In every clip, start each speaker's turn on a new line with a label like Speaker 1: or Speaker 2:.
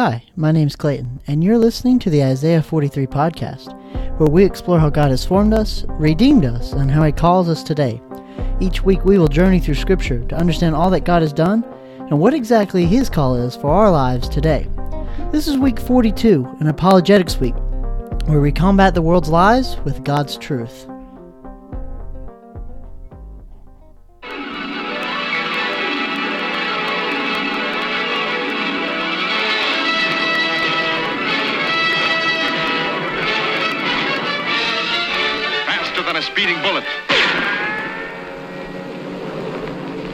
Speaker 1: Hi, my name's Clayton, and you're listening to the Isaiah 43 podcast, where we explore how God has formed us, redeemed us, and how He calls us today. Each week we will journey through Scripture to understand all that God has done and what exactly His call is for our lives today. This is week 42, an apologetics week, where we combat the world's lies with God's truth.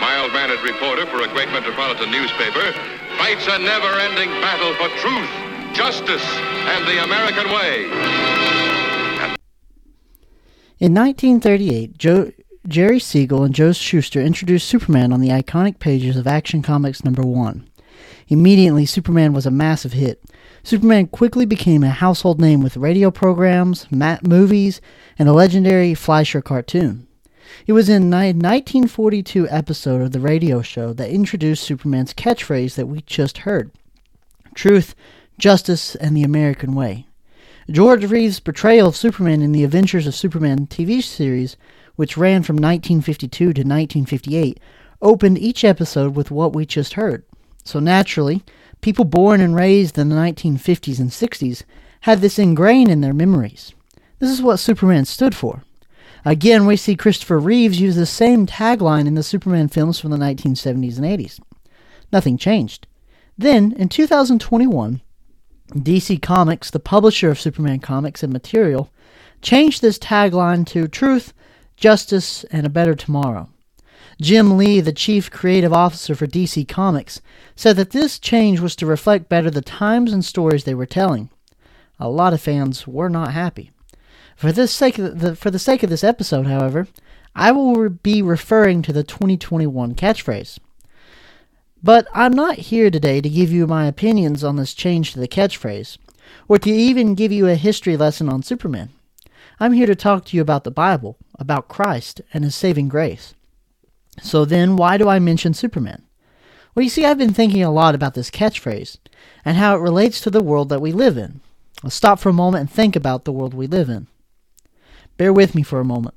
Speaker 2: mild-mannered reporter for a great metropolitan newspaper, fights a never-ending battle for truth, justice, and the American way.
Speaker 1: In 1938, Joe, Jerry Siegel and Joe Shuster introduced Superman on the iconic pages of Action Comics number 1. Immediately, Superman was a massive hit. Superman quickly became a household name with radio programs, movies, and the legendary Fleischer cartoon. It was in a 1942 episode of the radio show that introduced Superman's catchphrase that we just heard Truth, Justice, and the American Way. George Reeves' portrayal of Superman in the Adventures of Superman TV series, which ran from 1952 to 1958, opened each episode with what we just heard. So naturally, people born and raised in the 1950s and 60s had this ingrained in their memories. This is what Superman stood for. Again, we see Christopher Reeves use the same tagline in the Superman films from the 1970s and 80s. Nothing changed. Then, in 2021, DC Comics, the publisher of Superman comics and material, changed this tagline to Truth, Justice, and a Better Tomorrow. Jim Lee, the chief creative officer for DC Comics, said that this change was to reflect better the times and stories they were telling. A lot of fans were not happy. For this sake of the, for the sake of this episode, however, I will be referring to the 2021 catchphrase. But I'm not here today to give you my opinions on this change to the catchphrase, or to even give you a history lesson on Superman. I'm here to talk to you about the Bible, about Christ, and His saving grace. So then, why do I mention Superman? Well, you see, I've been thinking a lot about this catchphrase and how it relates to the world that we live in. Let's stop for a moment and think about the world we live in. Bear with me for a moment.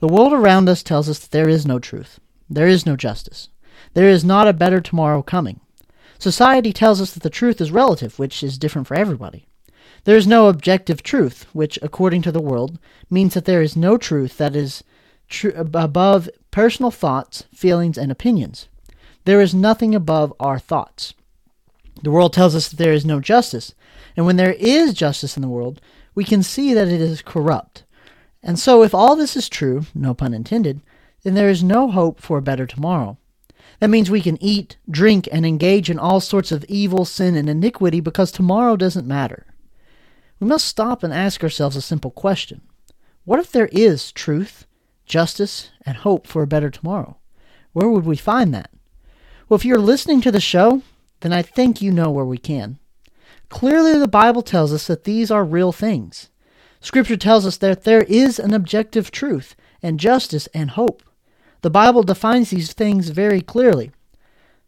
Speaker 1: The world around us tells us that there is no truth, there is no justice, there is not a better tomorrow coming. Society tells us that the truth is relative, which is different for everybody. There is no objective truth, which, according to the world, means that there is no truth that is tr- above personal thoughts, feelings, and opinions. There is nothing above our thoughts. The world tells us that there is no justice, and when there is justice in the world, we can see that it is corrupt. And so, if all this is true, no pun intended, then there is no hope for a better tomorrow. That means we can eat, drink, and engage in all sorts of evil, sin, and iniquity because tomorrow doesn't matter. We must stop and ask ourselves a simple question What if there is truth, justice, and hope for a better tomorrow? Where would we find that? Well, if you're listening to the show, then I think you know where we can. Clearly, the Bible tells us that these are real things. Scripture tells us that there is an objective truth and justice and hope. The Bible defines these things very clearly.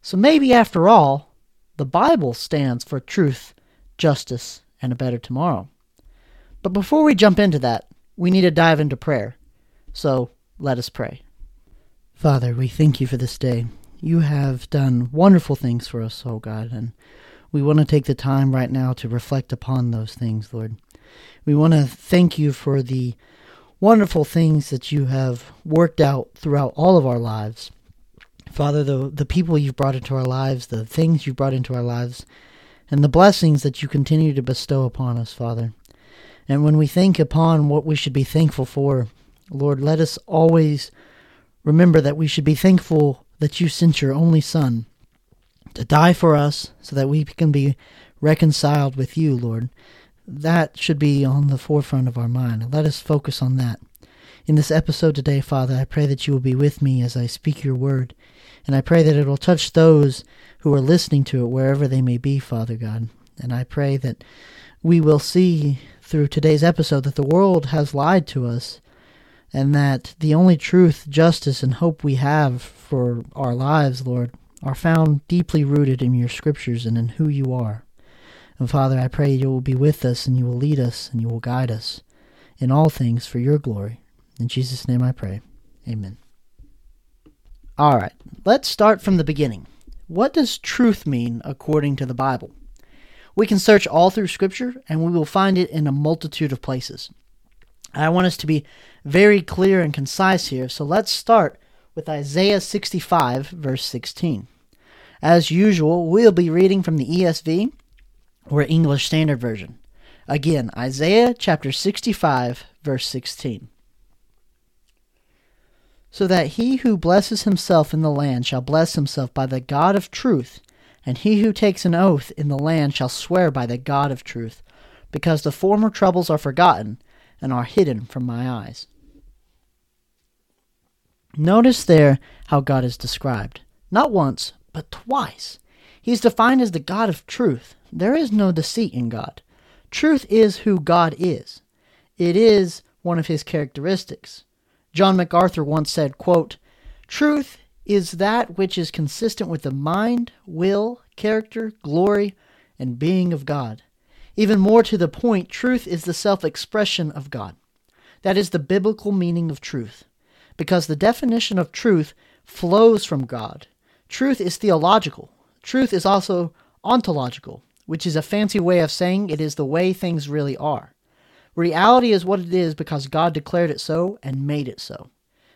Speaker 1: So maybe, after all, the Bible stands for truth, justice, and a better tomorrow. But before we jump into that, we need to dive into prayer. So let us pray. Father, we thank you for this day. You have done wonderful things for us, oh God, and we want to take the time right now to reflect upon those things, Lord. We want to thank you for the wonderful things that you have worked out throughout all of our lives. Father, the, the people you've brought into our lives, the things you've brought into our lives, and the blessings that you continue to bestow upon us, Father. And when we think upon what we should be thankful for, Lord, let us always remember that we should be thankful that you sent your only Son to die for us so that we can be reconciled with you, Lord. That should be on the forefront of our mind. Let us focus on that. In this episode today, Father, I pray that you will be with me as I speak your word, and I pray that it will touch those who are listening to it wherever they may be, Father God. And I pray that we will see through today's episode that the world has lied to us and that the only truth, justice, and hope we have for our lives, Lord, are found deeply rooted in your scriptures and in who you are. And Father, I pray you will be with us and you will lead us and you will guide us in all things for your glory. In Jesus' name I pray. Amen. All right, let's start from the beginning. What does truth mean according to the Bible? We can search all through Scripture and we will find it in a multitude of places. I want us to be very clear and concise here, so let's start with Isaiah 65, verse 16. As usual, we'll be reading from the ESV or English Standard Version. Again, Isaiah chapter 65, verse 16. So that he who blesses himself in the land shall bless himself by the God of truth, and he who takes an oath in the land shall swear by the God of truth, because the former troubles are forgotten and are hidden from my eyes. Notice there how God is described. Not once, but twice. He is defined as the God of truth. There is no deceit in God. Truth is who God is. It is one of his characteristics. John MacArthur once said, quote, Truth is that which is consistent with the mind, will, character, glory, and being of God. Even more to the point, truth is the self expression of God. That is the biblical meaning of truth, because the definition of truth flows from God. Truth is theological, truth is also ontological, which is a fancy way of saying it is the way things really are. Reality is what it is because God declared it so and made it so.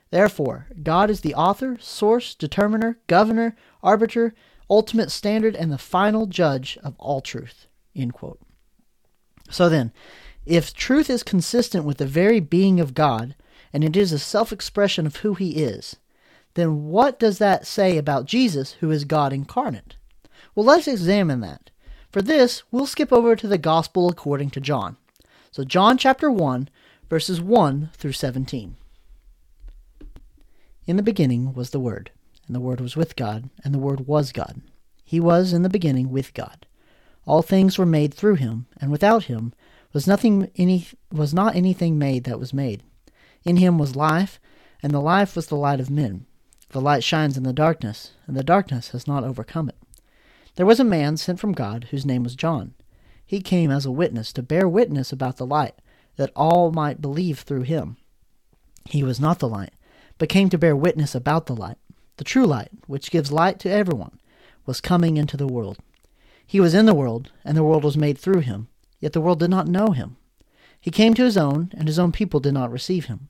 Speaker 1: Therefore, God is the author, source, determiner, governor, arbiter, ultimate standard, and the final judge of all truth. So then, if truth is consistent with the very being of God, and it is a self expression of who he is, then what does that say about Jesus, who is God incarnate? Well, let's examine that. For this, we'll skip over to the Gospel according to John. So, John chapter 1, verses 1 through 17. In the beginning was the Word, and the Word was with God, and the Word was God. He was in the beginning with God. All things were made through him, and without him was nothing any was not anything made that was made. In him was life, and the life was the light of men. The light shines in the darkness, and the darkness has not overcome it. There was a man sent from God whose name was John. He came as a witness to bear witness about the light, that all might believe through him. He was not the light, but came to bear witness about the light. The true light, which gives light to everyone, was coming into the world. He was in the world, and the world was made through him, yet the world did not know him. He came to his own, and his own people did not receive him.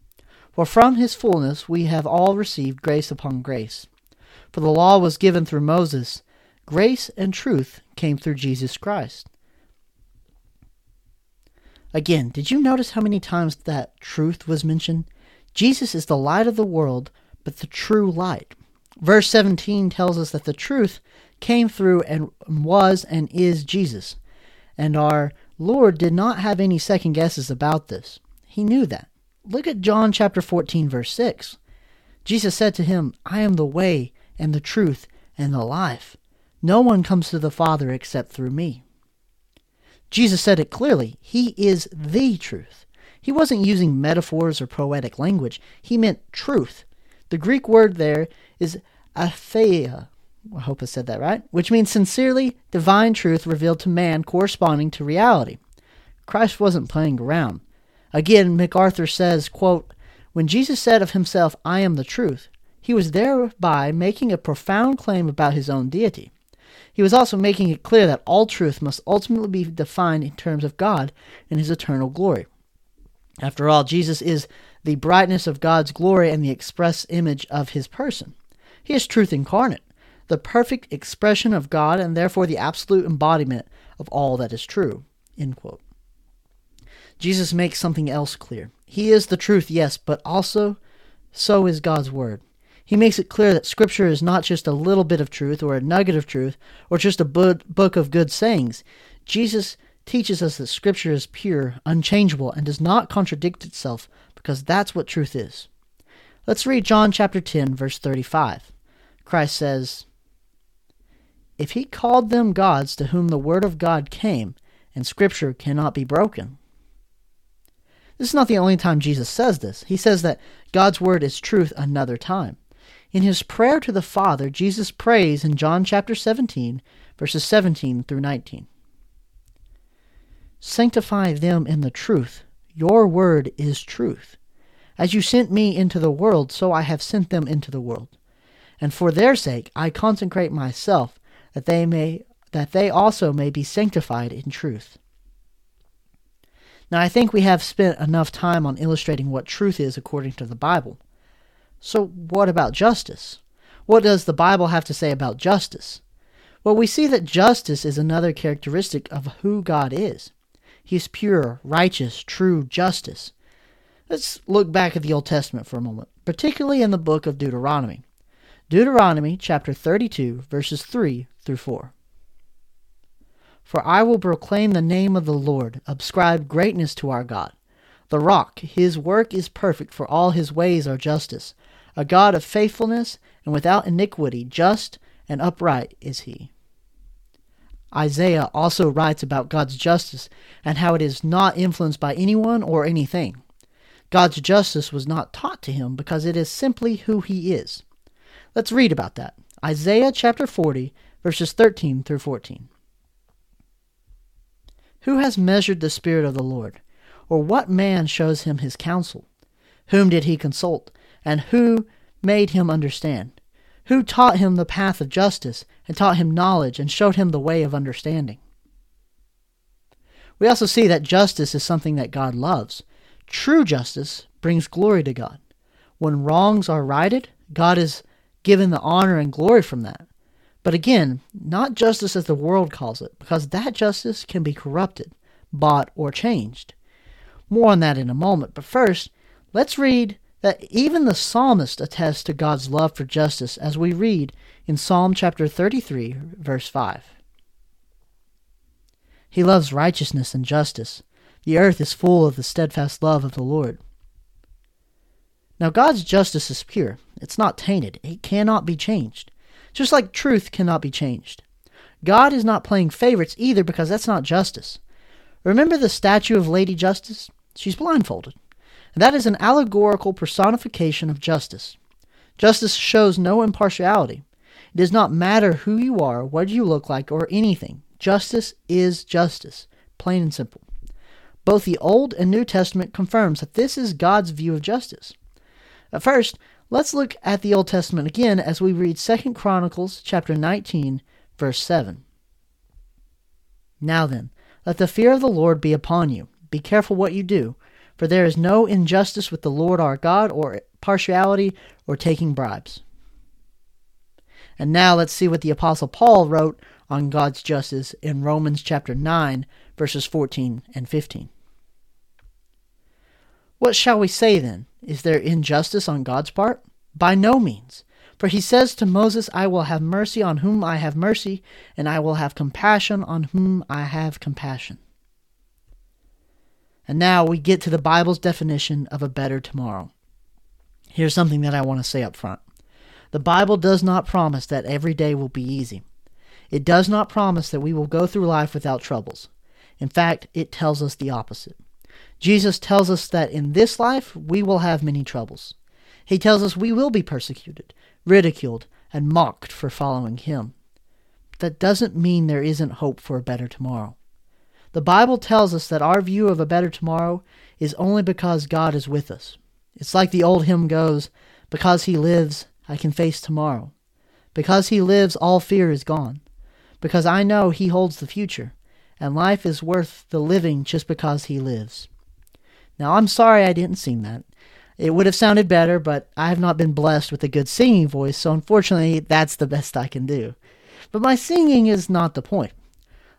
Speaker 1: For from his fullness we have all received grace upon grace. For the law was given through Moses, grace and truth came through Jesus Christ. Again, did you notice how many times that truth was mentioned? Jesus is the light of the world, but the true light. Verse 17 tells us that the truth came through and was and is Jesus. And our Lord did not have any second guesses about this. He knew that. Look at John chapter 14 verse 6. Jesus said to him, I am the way and the truth and the life. No one comes to the Father except through me. Jesus said it clearly. He is the truth. He wasn't using metaphors or poetic language. He meant truth. The Greek word there is atheia. I hope I said that right. Which means sincerely divine truth revealed to man corresponding to reality. Christ wasn't playing around. Again, MacArthur says, quote, When Jesus said of himself, I am the truth, he was thereby making a profound claim about his own deity. he was also making it clear that all truth must ultimately be defined in terms of God and his eternal glory. After all, Jesus is the brightness of God's glory and the express image of his person. He is truth incarnate, the perfect expression of God and therefore the absolute embodiment of all that is true. Jesus makes something else clear. He is the truth, yes, but also so is God's Word. He makes it clear that Scripture is not just a little bit of truth or a nugget of truth or just a book of good sayings. Jesus teaches us that Scripture is pure, unchangeable, and does not contradict itself because that's what truth is. Let's read John chapter 10, verse 35. Christ says, If he called them gods to whom the word of God came, and Scripture cannot be broken. This is not the only time Jesus says this. He says that God's word is truth another time. In his prayer to the Father, Jesus prays in John chapter 17, verses 17 through 19. Sanctify them in the truth. Your word is truth. As you sent me into the world, so I have sent them into the world. And for their sake I consecrate myself, that they may that they also may be sanctified in truth. Now I think we have spent enough time on illustrating what truth is according to the Bible. So, what about justice? What does the Bible have to say about justice? Well, we see that justice is another characteristic of who God is. He is pure, righteous, true justice. Let's look back at the Old Testament for a moment, particularly in the book of Deuteronomy. Deuteronomy chapter 32, verses 3 through 4. For I will proclaim the name of the Lord, ascribe greatness to our God. The rock, his work is perfect, for all his ways are justice a God of faithfulness and without iniquity, just and upright is he. Isaiah also writes about God's justice and how it is not influenced by anyone or anything. God's justice was not taught to him because it is simply who he is. Let's read about that. Isaiah chapter 40, verses 13 through 14. Who has measured the Spirit of the Lord? Or what man shows him his counsel? Whom did he consult? and who made him understand? Who taught him the path of justice, and taught him knowledge, and showed him the way of understanding? We also see that justice is something that God loves. True justice brings glory to God. When wrongs are righted, God is given the honor and glory from that. But again, not justice as the world calls it, because that justice can be corrupted, bought, or changed. More on that in a moment, but first, let's read that even the psalmist attests to God's love for justice as we read in Psalm chapter 33, verse 5. He loves righteousness and justice. The earth is full of the steadfast love of the Lord. Now, God's justice is pure. It's not tainted. It cannot be changed. Just like truth cannot be changed. God is not playing favorites either because that's not justice. Remember the statue of Lady Justice? She's blindfolded. And That is an allegorical personification of justice. Justice shows no impartiality. It does not matter who you are, what you look like, or anything. Justice is justice, plain and simple. Both the Old and New Testament confirms that this is God's view of justice. At first, let's look at the Old Testament again as we read 2 Chronicles chapter 19, verse 7. Now then, let the fear of the Lord be upon you. Be careful what you do, for there is no injustice with the Lord our God, or partiality, or taking bribes. And now let's see what the Apostle Paul wrote on God's justice in Romans chapter 9, verses 14 and 15. What shall we say then? Is there injustice on God's part? By no means. For he says to Moses, I will have mercy on whom I have mercy, and I will have compassion on whom I have compassion. And now we get to the Bible's definition of a better tomorrow. Here's something that I want to say up front. The Bible does not promise that every day will be easy. It does not promise that we will go through life without troubles. In fact, it tells us the opposite. Jesus tells us that in this life we will have many troubles. He tells us we will be persecuted, ridiculed, and mocked for following him. That doesn't mean there isn't hope for a better tomorrow. The Bible tells us that our view of a better tomorrow is only because God is with us. It's like the old hymn goes, Because he lives, I can face tomorrow. Because he lives, all fear is gone. because I know He holds the future, and life is worth the living just because He lives. Now, I'm sorry I didn't sing that. It would have sounded better, but I have not been blessed with a good singing voice, so unfortunately, that's the best I can do. But my singing is not the point.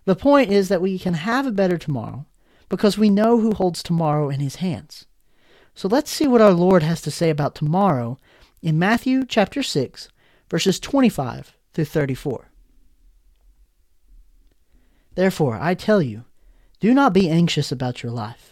Speaker 1: The point is that we can have a better tomorrow because we know who holds tomorrow in his hands. So let's see what our Lord has to say about tomorrow in Matthew chapter 6, verses 25 through 34. Therefore, I tell you, do not be anxious about your life,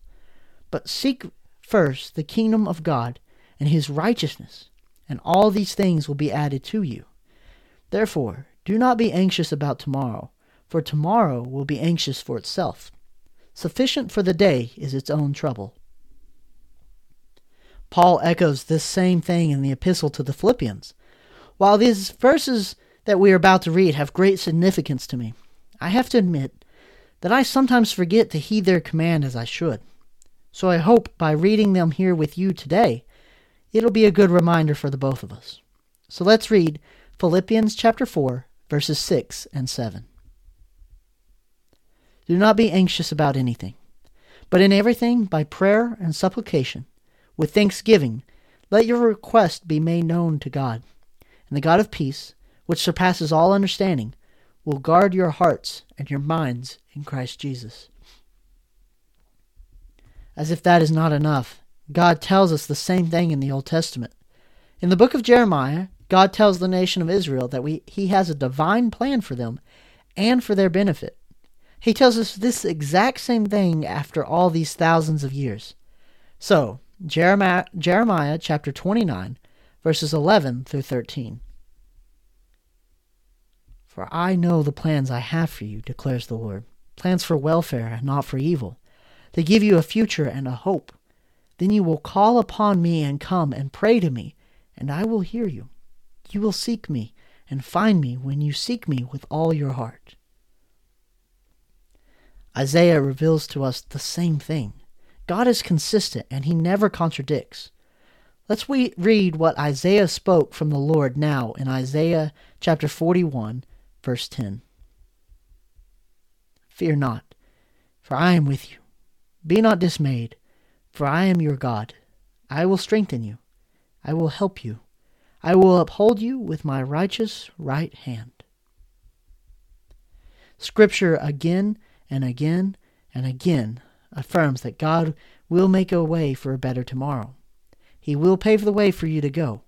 Speaker 1: But seek first the kingdom of God and his righteousness, and all these things will be added to you. Therefore, do not be anxious about tomorrow, for tomorrow will be anxious for itself. Sufficient for the day is its own trouble. Paul echoes this same thing in the epistle to the Philippians. While these verses that we are about to read have great significance to me, I have to admit that I sometimes forget to heed their command as I should. So I hope by reading them here with you today, it'll be a good reminder for the both of us. So let's read Philippians chapter 4, verses 6 and 7. Do not be anxious about anything, but in everything, by prayer and supplication, with thanksgiving, let your request be made known to God. And the God of peace, which surpasses all understanding, will guard your hearts and your minds in Christ Jesus. As if that is not enough, God tells us the same thing in the Old Testament. In the book of Jeremiah, God tells the nation of Israel that we, He has a divine plan for them and for their benefit. He tells us this exact same thing after all these thousands of years. So, Jeremiah, Jeremiah chapter 29, verses 11 through 13. For I know the plans I have for you, declares the Lord plans for welfare and not for evil, to give you a future and a hope. Then you will call upon me and come and pray to me, and I will hear you. You will seek me and find me when you seek me with all your heart. Isaiah reveals to us the same thing. God is consistent and he never contradicts. Let's we read what Isaiah spoke from the Lord now in Isaiah chapter 41, verse 10. Fear not, for I am with you. Be not dismayed, for I am your God. I will strengthen you. I will help you. I will uphold you with my righteous right hand. Scripture again and again and again affirms that God will make a way for a better tomorrow. He will pave the way for you to go.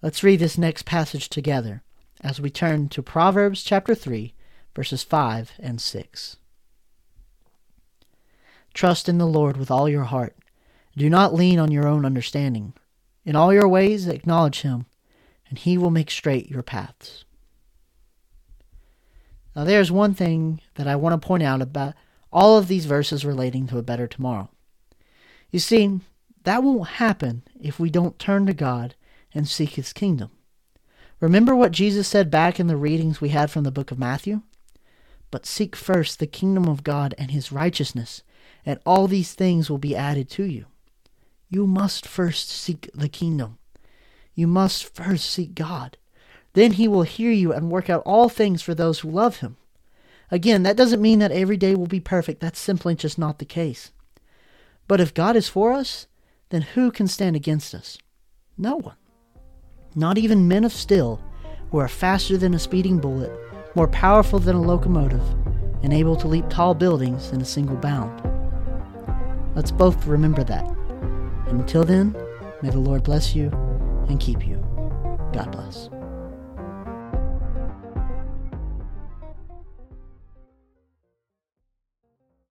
Speaker 1: Let's read this next passage together as we turn to Proverbs chapter 3, verses 5 and 6. Trust in the Lord with all your heart. Do not lean on your own understanding. In all your ways acknowledge him, and he will make straight your paths. Now, there's one thing that I want to point out about all of these verses relating to a better tomorrow. You see, that won't happen if we don't turn to God and seek his kingdom. Remember what Jesus said back in the readings we had from the book of Matthew? But seek first the kingdom of God and his righteousness, and all these things will be added to you. You must first seek the kingdom. You must first seek God. Then he will hear you and work out all things for those who love him. Again, that doesn't mean that every day will be perfect. That's simply just not the case. But if God is for us, then who can stand against us? No one. Not even men of steel, who are faster than a speeding bullet, more powerful than a locomotive, and able to leap tall buildings in a single bound. Let's both remember that. And until then, may the Lord bless you and keep you. God bless.